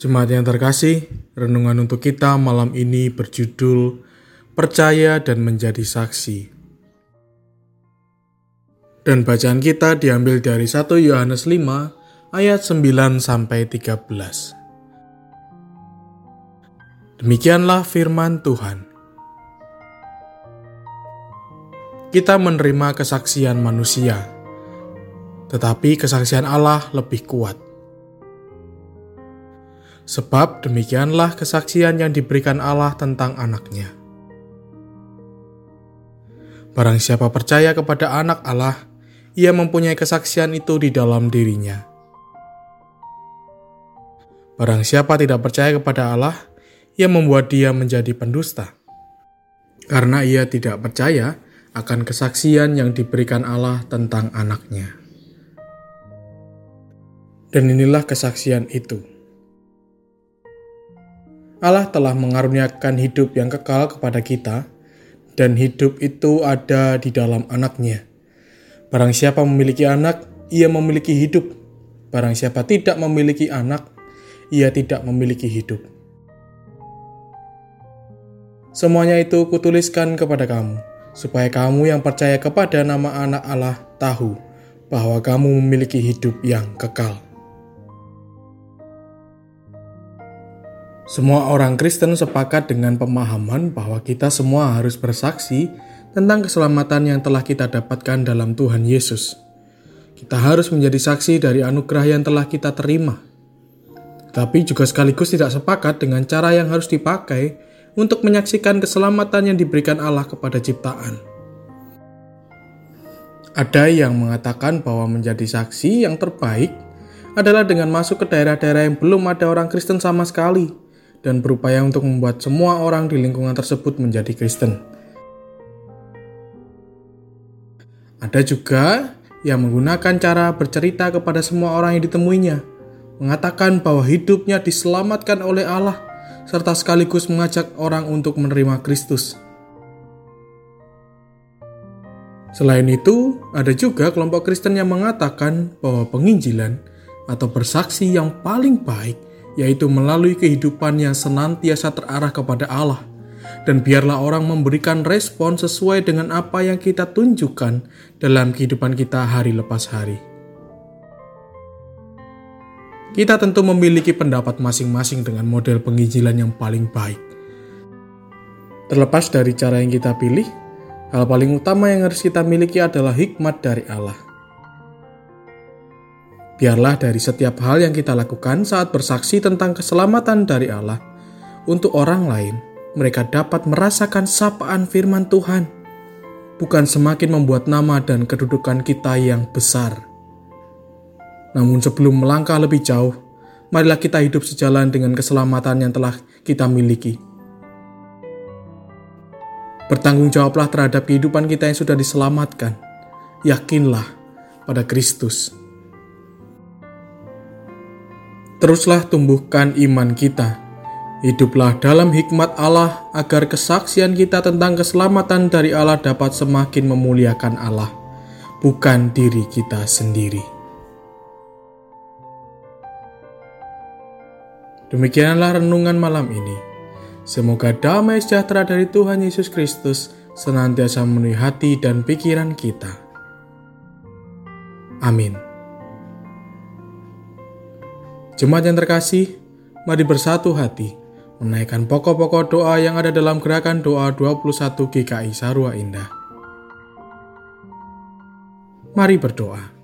Jemaat yang terkasih, renungan untuk kita malam ini berjudul Percaya dan Menjadi Saksi. Dan bacaan kita diambil dari 1 Yohanes 5 ayat 9 sampai 13. Demikianlah firman Tuhan. Kita menerima kesaksian manusia, tetapi kesaksian Allah lebih kuat. Sebab demikianlah kesaksian yang diberikan Allah tentang anaknya. Barang siapa percaya kepada anak Allah, ia mempunyai kesaksian itu di dalam dirinya. Barang siapa tidak percaya kepada Allah, ia membuat dia menjadi pendusta. Karena ia tidak percaya akan kesaksian yang diberikan Allah tentang anaknya. Dan inilah kesaksian itu. Allah telah mengaruniakan hidup yang kekal kepada kita, dan hidup itu ada di dalam anaknya. Barang siapa memiliki anak, ia memiliki hidup. Barang siapa tidak memiliki anak, ia tidak memiliki hidup. Semuanya itu kutuliskan kepada kamu, supaya kamu yang percaya kepada nama anak Allah tahu bahwa kamu memiliki hidup yang kekal. Semua orang Kristen sepakat dengan pemahaman bahwa kita semua harus bersaksi tentang keselamatan yang telah kita dapatkan dalam Tuhan Yesus. Kita harus menjadi saksi dari anugerah yang telah kita terima. Tapi juga sekaligus tidak sepakat dengan cara yang harus dipakai untuk menyaksikan keselamatan yang diberikan Allah kepada ciptaan. Ada yang mengatakan bahwa menjadi saksi yang terbaik adalah dengan masuk ke daerah-daerah yang belum ada orang Kristen sama sekali dan berupaya untuk membuat semua orang di lingkungan tersebut menjadi Kristen. Ada juga yang menggunakan cara bercerita kepada semua orang yang ditemuinya, mengatakan bahwa hidupnya diselamatkan oleh Allah, serta sekaligus mengajak orang untuk menerima Kristus. Selain itu, ada juga kelompok Kristen yang mengatakan bahwa penginjilan atau bersaksi yang paling baik yaitu melalui kehidupan yang senantiasa terarah kepada Allah. Dan biarlah orang memberikan respon sesuai dengan apa yang kita tunjukkan dalam kehidupan kita hari lepas hari. Kita tentu memiliki pendapat masing-masing dengan model penginjilan yang paling baik. Terlepas dari cara yang kita pilih, hal paling utama yang harus kita miliki adalah hikmat dari Allah. Biarlah dari setiap hal yang kita lakukan saat bersaksi tentang keselamatan dari Allah, untuk orang lain, mereka dapat merasakan sapaan firman Tuhan, bukan semakin membuat nama dan kedudukan kita yang besar. Namun sebelum melangkah lebih jauh, marilah kita hidup sejalan dengan keselamatan yang telah kita miliki. Bertanggung jawablah terhadap kehidupan kita yang sudah diselamatkan. Yakinlah pada Kristus teruslah tumbuhkan iman kita. Hiduplah dalam hikmat Allah agar kesaksian kita tentang keselamatan dari Allah dapat semakin memuliakan Allah, bukan diri kita sendiri. Demikianlah renungan malam ini. Semoga damai sejahtera dari Tuhan Yesus Kristus senantiasa memenuhi hati dan pikiran kita. Amin. Jemaat yang terkasih, mari bersatu hati menaikkan pokok-pokok doa yang ada dalam gerakan doa 21 GKI Sarwa Indah. Mari berdoa.